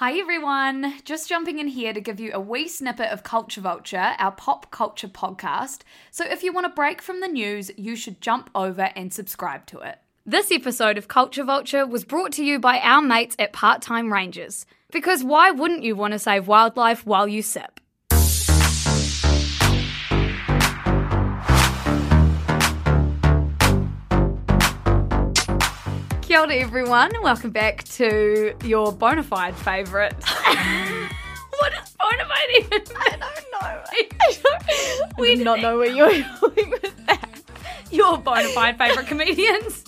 Hi everyone, just jumping in here to give you a wee snippet of Culture Vulture, our pop culture podcast. So if you want a break from the news, you should jump over and subscribe to it. This episode of Culture Vulture was brought to you by our mates at Part Time Rangers. Because why wouldn't you want to save wildlife while you sip? Kia everyone, welcome back to your bona fide favourite. what is bona fide even? I don't know. I We did not know where you were going with that. Your bona fide favourite comedians.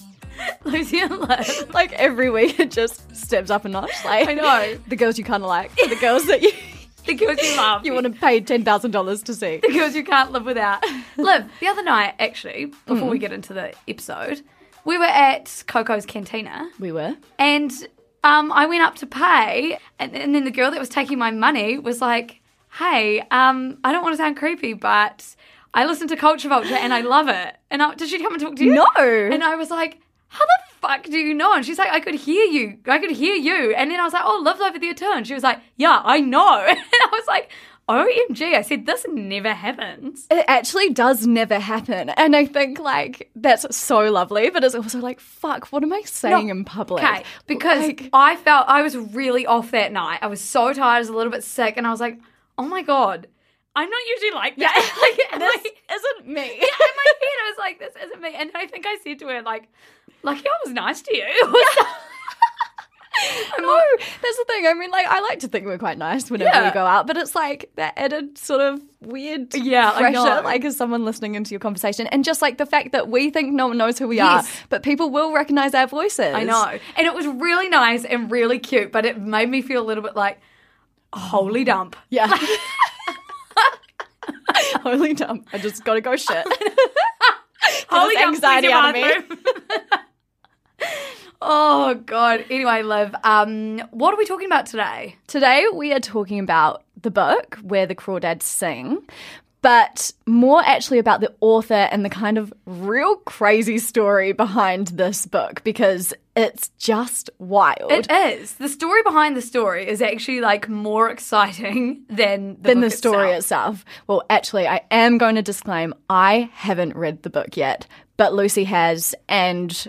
Lucy and Liv. Like every week, it just steps up a notch. Like I know. the girls you kind of like, the girls that you The girls you love. you want to pay ten thousand dollars to see. the girls you can't live without. Liv, the other night, actually, before we mm. get into the episode, we were at Coco's Cantina We were. and um, I went up to pay, and, and then the girl that was taking my money was like, "Hey, um, I don't want to sound creepy, but I listen to Culture Vulture and I love it." And I, did she come and talk to you? No. And I was like, "How the fuck do you know?" And she's like, "I could hear you. I could hear you." And then I was like, "Oh, Liv's over there too." And she was like, "Yeah, I know." And I was like, "OMG!" I said, "This never happens." It actually does never happen, and I think like that's so lovely. But it's also like, fuck, what am I saying in public? Okay, because Like, I felt I was really off that night. I was so tired, I was a little bit sick, and I was like, "Oh my god, I'm not usually like that." like, in my- this isn't me. yeah, in my head, I was like, "This isn't me." And I think I said to her, "Like, lucky I was nice to you." no, that's the thing. I mean, like, I like to think we're quite nice whenever Yeah. we go out, but it's like that added sort of weird Yeah, pressure, like, as someone listening into your conversation. And just like the fact that we think no one knows who we are, but people will recognize our voices. I know, and it was really nice and really cute, but it made me feel a little bit like, "Holy dump." Yeah. Holy dump. I just gotta go shit. Holy dump, anxiety out of me. Oh god. Anyway, Liv, um, what are we talking about today? Today we are talking about the book where the crawdads sing, but more actually about the author and the kind of real crazy story behind this book because it's just wild. It is. The story behind the story is actually like more exciting than the than book the story itself. itself. Well, actually, I am going to disclaim I haven't read the book yet, but Lucy has, and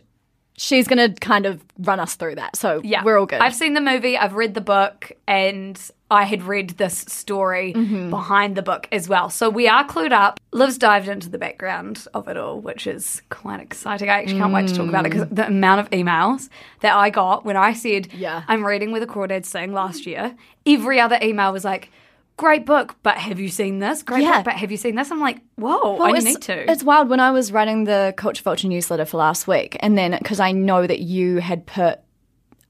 she's going to kind of run us through that. So Yeah, we're all good. I've seen the movie, I've read the book, and I had read this story Mm-hmm. behind the book as well. So we are clued up. Liv's dived into the background of it all, which is quite exciting. I actually can't wait to talk about it because the amount of emails that I got when I said, Mm. Yeah. I'm reading with a crawdads sing last year, every other email was like, Great book, but have you seen this? Great Yeah. book, but have you seen this? I'm like, whoa, Well, I need to. It's wild when I was writing the Culture Vulture newsletter for last week, and then because I know that you had put,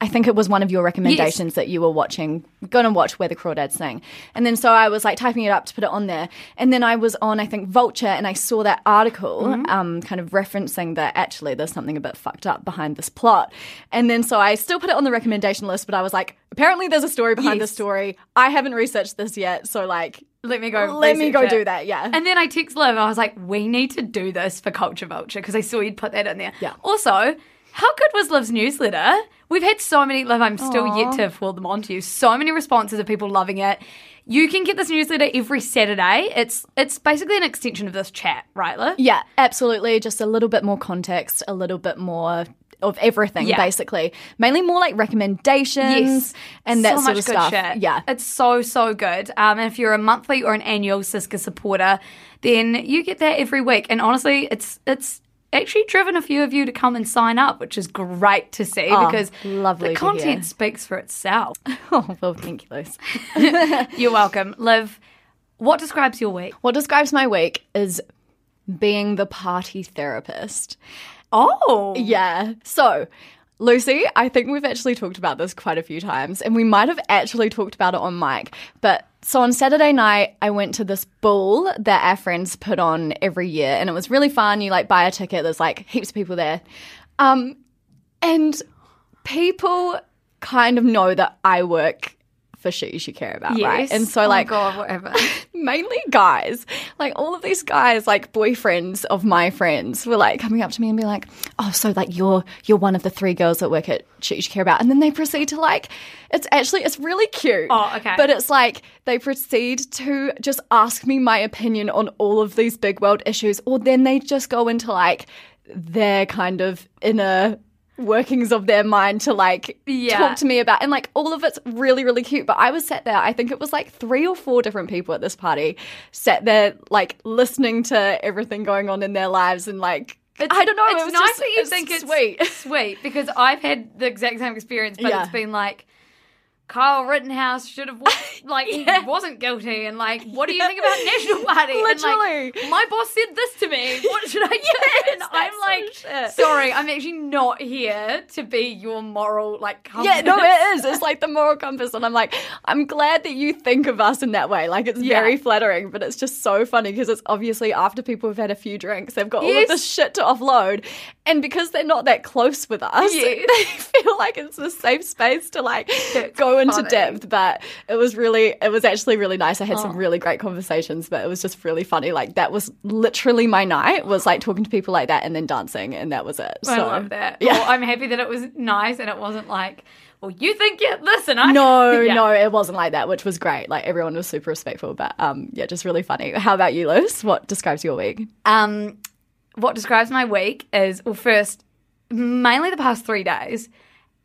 I think it was one of your recommendations that you were watching, going to watch Where the Crawdads Sing, and then so I was like typing it up to put it on there, and then I was on I think Vulture, and I saw that article, Mm-hmm. um, kind of referencing that actually there's something a bit fucked up behind this plot, and then so I still put it on the recommendation list, but I was like, apparently there's a story behind Yes. the story. I haven't researched this yet, so like. Let me go. Let me go it. do that, yeah. And then I text Liv and I was like, we need to do this for Culture Vulture because I saw you'd put that in there. Yeah. Also, how good was Liv's newsletter? We've had so many, Liv, I'm still yet to forward them on to you. So many responses of people loving it. You can get this newsletter every Saturday. It's it's basically an extension of this chat, right, Liv? Yeah, absolutely. Just a little bit more context, a little bit more of everything, Yeah. basically. Mainly more like recommendations and that so sort much of stuff. shit. Yeah. It's so, so good. Um, and if you're a monthly or an annual Siska supporter, then you get that every week. And honestly, it's it's actually driven a few of you to come and sign up, which is great to see Oh, because lovely the content speaks for itself. Oh, well, thank you, Luce. You're welcome. Liv, what describes your week? What describes my week is being the party therapist. Oh. Yeah. So Lucy, I think we've actually talked about this quite a few times, and we might have actually talked about it on mic. But so on Saturday night, I went to this ball that our friends put on every year, and it was really fun. You like buy a ticket, there's like heaps of people there. Um, and people kind of know that I work for shit you should care about, right? And so, Oh, like, God, whatever. mainly guys, like all of these guys, like boyfriends of my friends, were like coming up to me and be like, "Oh, so like you're you're one of the three girls that work at shit you should care about," and then they proceed to like, it's actually it's really cute. Oh, okay. But it's like they proceed to just ask me my opinion on all of these big world issues, or then they just go into like their kind of inner workings of their mind to like Yeah. talk to me about and like all of it's really really cute but i was sat there i think it was like three or four different people at this party sat there like listening to everything going on in their lives and like i don't know It's it was nice just, that you it's think it's sweet sweet because I've had the exact same experience, but Yeah. it's been like Kyle Rittenhouse should have like he wasn't guilty, and like, what do you think about National Party? Literally. and, like, my boss said this to me. What should I do? and I'm like, shit. sorry, I'm actually not here to be your moral like. Compass. yeah, no, it is. It's like the moral compass, and I'm like, I'm glad that you think of us in that way. Like, it's Yeah. very flattering, but it's just so funny because it's obviously after people have had a few drinks, they've got all of this shit to offload, and because they're not that close with us, Yes. they feel like it's a safe space to like go into funny. depth. But it was really, it was actually really nice. I had Oh. some really great conversations, but it was just really funny. Like that was literally my night was like talking to people like that and then dancing, and that was it. So, I love that. Yeah. Well, I'm happy that it was nice and it wasn't like, well, you think you listen. I No, Yeah. no, it wasn't like that, which was great. Like everyone was super respectful, but um, yeah, just really funny. How about you, Liz? What describes your week? Um, what describes my week is well, first, mainly the past three days.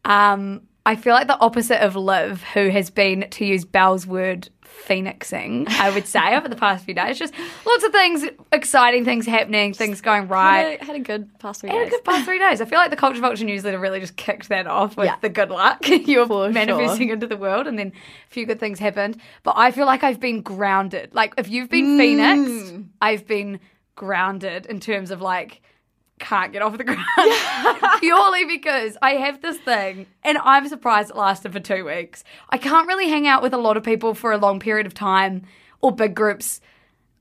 Um, I feel like the opposite of Liv, who has been, to use Belle's word, phoenixing. I would say over the past few days, just lots of things, exciting things happening, things going right. Had a, had a good past three Had a days. good past three days. I feel like the Culture Vulture newsletter really just kicked that off with Yeah. the good luck you're For manifesting into the world, and then a few good things happened. But I feel like I've been grounded. Like if you've been hmm. Phoenix, I've been grounded in terms of like can't get off the ground purely because I have this thing, and I'm surprised it lasted for two weeks. I can't really hang out with a lot of people for a long period of time or big groups,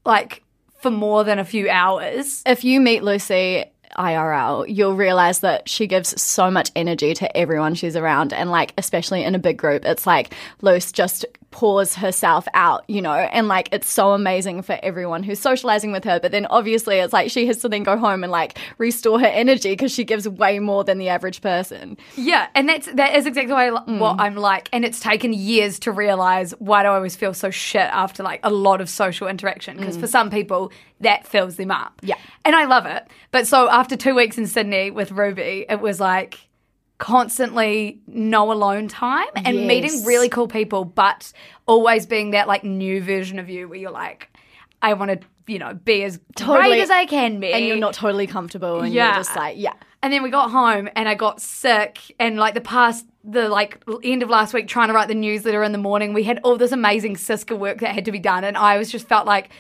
like for more than a few hours. If you meet Lucy IRL, you'll realize that she gives so much energy to everyone she's around. And, like, especially in a big group, it's like Luce just pours herself out, you know, and like it's so amazing for everyone who's socializing with her. But then obviously, it's like she has to then go home and like restore her energy because she gives way more than the average person. Yeah, and that's that is exactly what, I, li- what mm. I'm like, and it's taken years to realize why do I always feel so shit after like a lot of social interaction because mm. for some people that fills them up. Yeah. and I love it. But so after two weeks in Sydney with Ruby, it was like constantly no alone time and Yes. meeting really cool people, but always being that like new version of you where you're like, I want to you know be as Totally. great as I can be, And you're not totally comfortable and Yeah. you're just like, yeah. and then we got home and I got sick and like the past the like end of last week trying to write the newsletter in the morning, we had all this amazing Siska work that had to be done and I was just felt like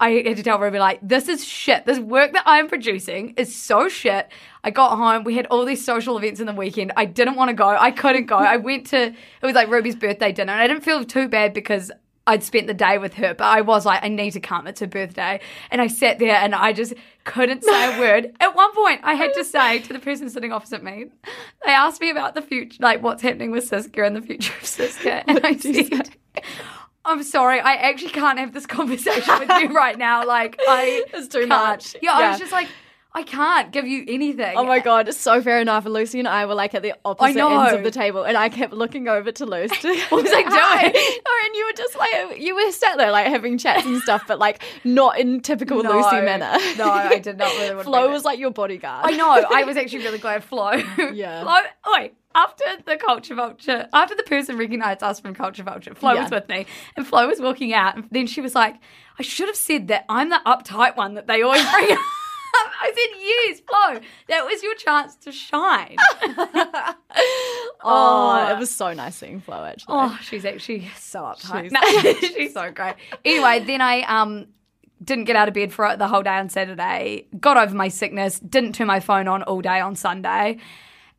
I had to tell Ruby like this is shit. This work that I'm producing is so shit. I got home, we had all these social events in the weekend. I didn't want to go. I couldn't go. I went to it was like Ruby's birthday dinner and I didn't feel too bad because I'd spent the day with her, but I was like, I need to come. It's her birthday. And I sat there and I just couldn't say a word. At one point, I had to say to the person sitting opposite me, they asked me about the future, like what's happening with Siska and the future of Siska. And I said, I'm sorry, I actually can't have this conversation with you right now. Like, I. It's too can't. much. Yeah, I was just like, I can't give you anything. Oh my god, it's so fair enough. And Lucy and I were like at the opposite ends of the table, and I kept looking over to Luce. To, What was I doing? Oh, and you were just like you were sat there like having chats and stuff, but like not in typical No. Lucy manner. No, I did not really want to Flo was like your bodyguard. I know. I was actually really glad Flo. Yeah. Flo. Oi. After the culture vulture, after the person recognised us from culture vulture, Flo Yeah. was with me, and Flo was walking out. And then she was like, "I should have said that I'm the uptight one that they always bring up." I said, "Yes, Flo. That was your chance to shine." Oh, it was so nice seeing Flo actually. Oh, she's actually so uptight. She's- No, she's so great. Anyway, then I um didn't get out of bed for the whole day on Saturday. Got over my sickness. Didn't turn my phone on all day on Sunday.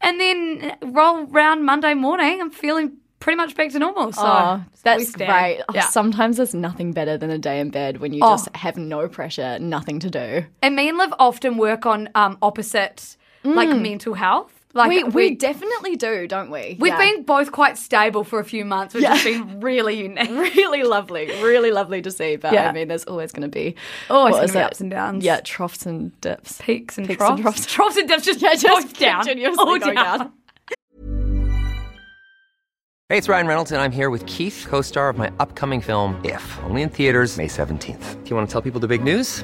And then roll round Monday morning, I'm feeling pretty much back to normal. So Oh, that's great. Oh, Yeah. Sometimes there's nothing better than a day in bed when you Oh. just have no pressure, nothing to do. And me and Liv often work on um, opposite, like mental health. Like We, we definitely do, don't we? We've Yeah. been both quite stable for a few months, which has Yeah. been really unique. really lovely, really lovely to see. But Yeah. I mean, there's always going to be Always what gonna be ups and downs. Yeah, troughs and dips. Peaks and Peaks troughs. and troughs. troughs and dips just, Yeah, just both down. continuously All going down. Hey, it's Ryan Reynolds, and I'm here with Keith, co star of my upcoming film, If, only in theaters, May 17th. Do you want to tell people the big news?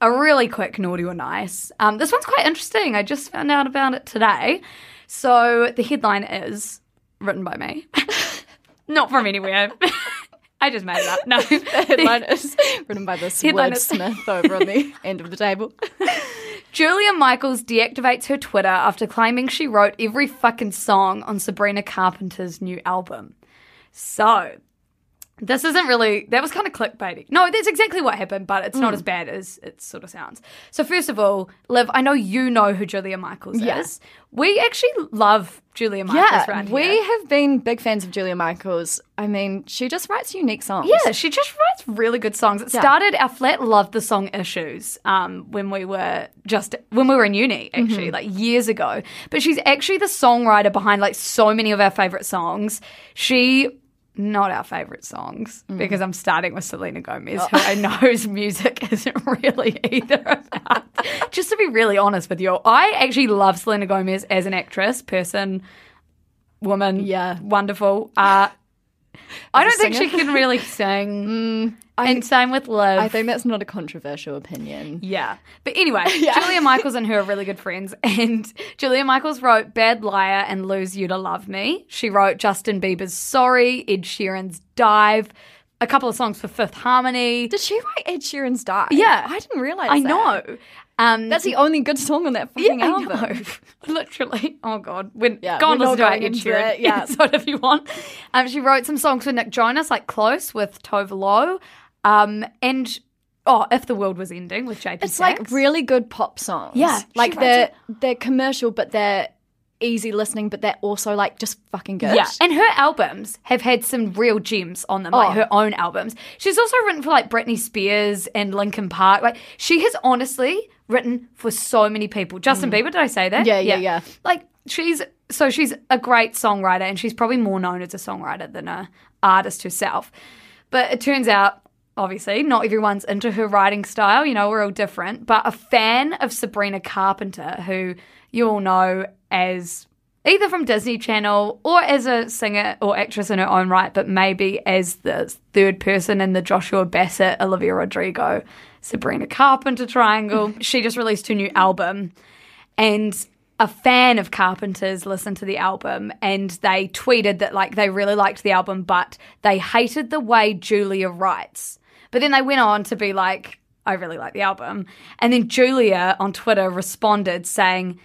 a really quick naughty or nice. Um, this one's quite interesting. I just found out about it today. So the headline is written by me, not from anywhere. I just made it up. No, the Headline is written by this Headline is- wordsmith over on the end of the table. Julia Michaels deactivates her Twitter after claiming she wrote every fucking song on Sabrina Carpenter's new album. So, this isn't really, that was kind of clickbaity. No, that's exactly what happened, but it's not as bad as it sort of sounds. So, first of all, Liv, I know you know who Julia Michaels Yeah. is. We actually love Julia Michaels Yeah, around we here. have been big fans of Julia Michaels. I mean, she just writes unique songs. Yeah, she just writes really good songs. It started our flat loved the song Issues um, when we were just when we were in uni, Mm-hmm. actually, like years ago. But she's actually the songwriter behind like so many of our favorite songs. She not our favorite songs Mm. because I'm starting with Selena Gomez, who I know's music isn't really either about. Just to be really honest with you, I actually love Selena Gomez as an actress, person, woman. Yeah. wonderful. Uh, I don't think singer? she can really sing. Mm, and same with Liv. I think that's not a controversial opinion. Yeah. But anyway, Julia Michaels and her are really good friends. And Julia Michaels wrote Bad Liar and Lose You to Love Me. She wrote Justin Bieber's Sorry, Ed Sheeran's Dive, a couple of songs for Fifth Harmony. Did she write Ed Sheeran's Dive? Yeah. I didn't realize I that. know. Um, That's the only good song on that yeah, fucking I album. know. Literally. Oh god. When, Yeah, go and listen to Ed Sheeran it, yeah. episode if you want. Um, she wrote some songs for Nick Jonas, like Close with Tove Lo. Um, and oh, If the World Was Ending with JP It's like really good pop songs. Yeah, like they're they're commercial, but they're easy listening, but they're also like just fucking good. Yeah, and her albums have had some real gems on them, like Oh. her own albums. She's also written for like Britney Spears and Linkin Park. Like she has honestly written for so many people. Justin Bieber, did I say that? Mm. Yeah, yeah, yeah. Like she's so she's a great songwriter, and she's probably more known as a songwriter than a artist herself. But it turns out. Obviously, not everyone's into her writing style. You know, we're all different. But a fan of Sabrina Carpenter, who you all know as either from Disney Channel or as a singer or actress in her own right, but maybe as the third person in the Joshua Bassett, Olivia Rodrigo, Sabrina Carpenter triangle. she just released her new album and a fan of Carpenter's listened to the album and they tweeted that like they really liked the album, but they hated the way Julia writes. But then they went on to be like, I really like the album. And then Julia on Twitter responded saying,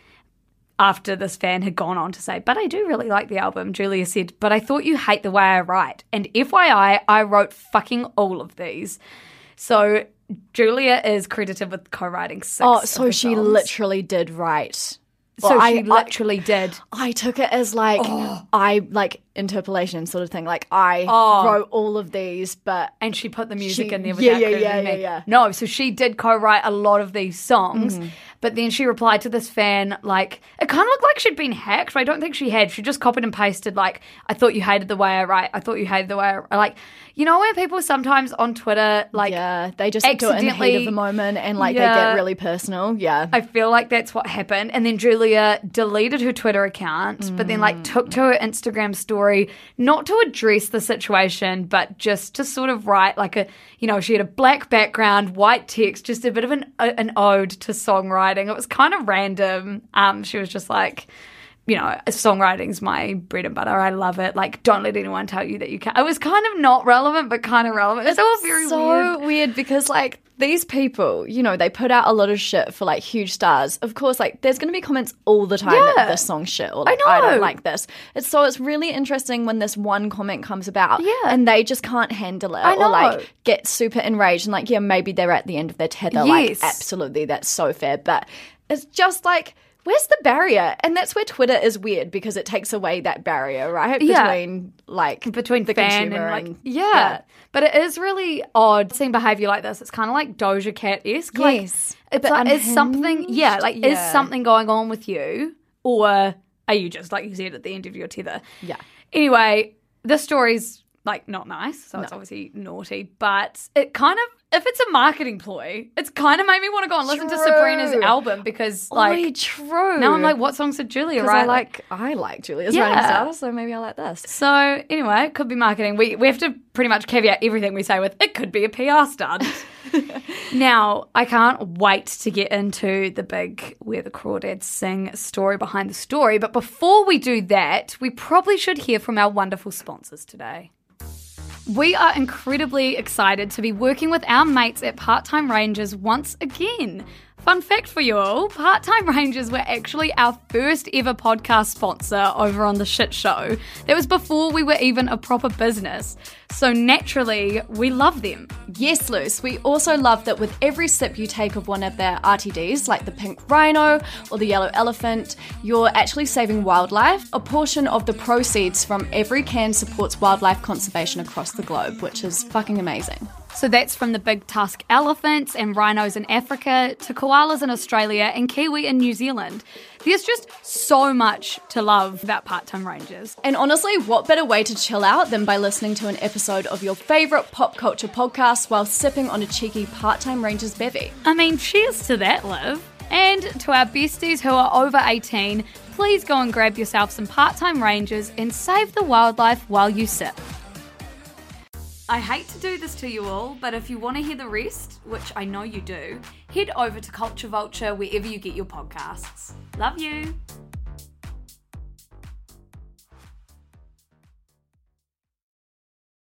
after this fan had gone on to say, but I do really like the album, Julia said, but I thought you hate the way I write. And FYI, I wrote fucking all of these. So Julia is credited with co-writing six. Oh, so she songs. literally did write. So Well, she I- literally did. I took it as like oh. I like interpolation sort of thing. Like I Oh. wrote all of these, but And she put the music She- in there yeah, without yeah, crediting yeah, me. yeah, yeah. No, so she did co-write a lot of these songs, Mm-hmm. but then she replied to this fan like it kind of looked like she'd been hacked. But I don't think she had. She just copied and pasted like, "I thought you hated the way I write. I thought you hated the way I like." You know when people sometimes on Twitter like yeah, they just do it in the heat accidentally- of the moment and like they get really personal. Yeah, I feel like that's what happened. And then Julia deleted her Twitter account, but then like took to her Instagram story, not to address the situation, but just to sort of write like a, you know, she had a black background, white text, just a bit of an an ode to songwriting. It was kind of random. Um, she was just like, you know, songwriting's my bread and butter. I love it. Like, don't let anyone tell you that you can't. It was kind of not relevant, but kind of relevant. It's all very so weird. weird. because like these people, you know, they put out a lot of shit for like huge stars. Of course, like there's going to be comments all the time Yeah. that this song shit or like I I, don't like this. It's so it's really interesting when this one comment comes about, Yeah. and they just can't handle it or like get super enraged and like yeah, maybe they're at the end of their tether. Yes. Like absolutely, that's so fair, but it's just like. Where's the barrier? And that's where Twitter is weird because it takes away that barrier, right? Yeah. Between like between the fan consumer and like and yeah. But it is really odd seeing behavior like this. It's kind of like Doja Cat esque. Like, Yes, a it's like is something yeah like is something going on with you or are you just like you said at the end of your tether? Yeah. Anyway, this story's like not nice, so it's obviously naughty. But it kind of if it's a marketing ploy, it's kind of made me want to go and listen to Sabrina's album because like true. now I'm like, what songs did Julia write? I like I like Julia's Yeah. writing style, so maybe I like this. So anyway, it could be marketing. We we have to pretty much caveat everything we say with it could be a PR stunt. now, I can't wait to get into the big where the crawdads sing story behind the story, but before we do that, we probably should hear from our wonderful sponsors today. We are incredibly excited to be working with our mates at Part Time Rangers once again. Fun fact for you all Part Time Rangers were actually our first ever podcast sponsor over on The Shit Show. That was before we were even a proper business. So naturally, we love them. Yes, Luce. We also love that with every sip you take of one of their RTDs, like the pink rhino or the yellow elephant, you're actually saving wildlife. A portion of the proceeds from every can supports wildlife conservation across the globe, which is fucking amazing. So that's from the big tusk elephants and rhinos in Africa to koalas in Australia and kiwi in New Zealand. There's just so much to love about part time rangers. And honestly, what better way to chill out than by listening to an episode of your favourite pop culture podcast while sipping on a cheeky part time Rangers bevy? I mean, cheers to that, Liv. And to our besties who are over 18, please go and grab yourself some part time rangers and save the wildlife while you sip. I hate to do this to you all, but if you want to hear the rest, which I know you do, head over to Culture Vulture wherever you get your podcasts. Love you.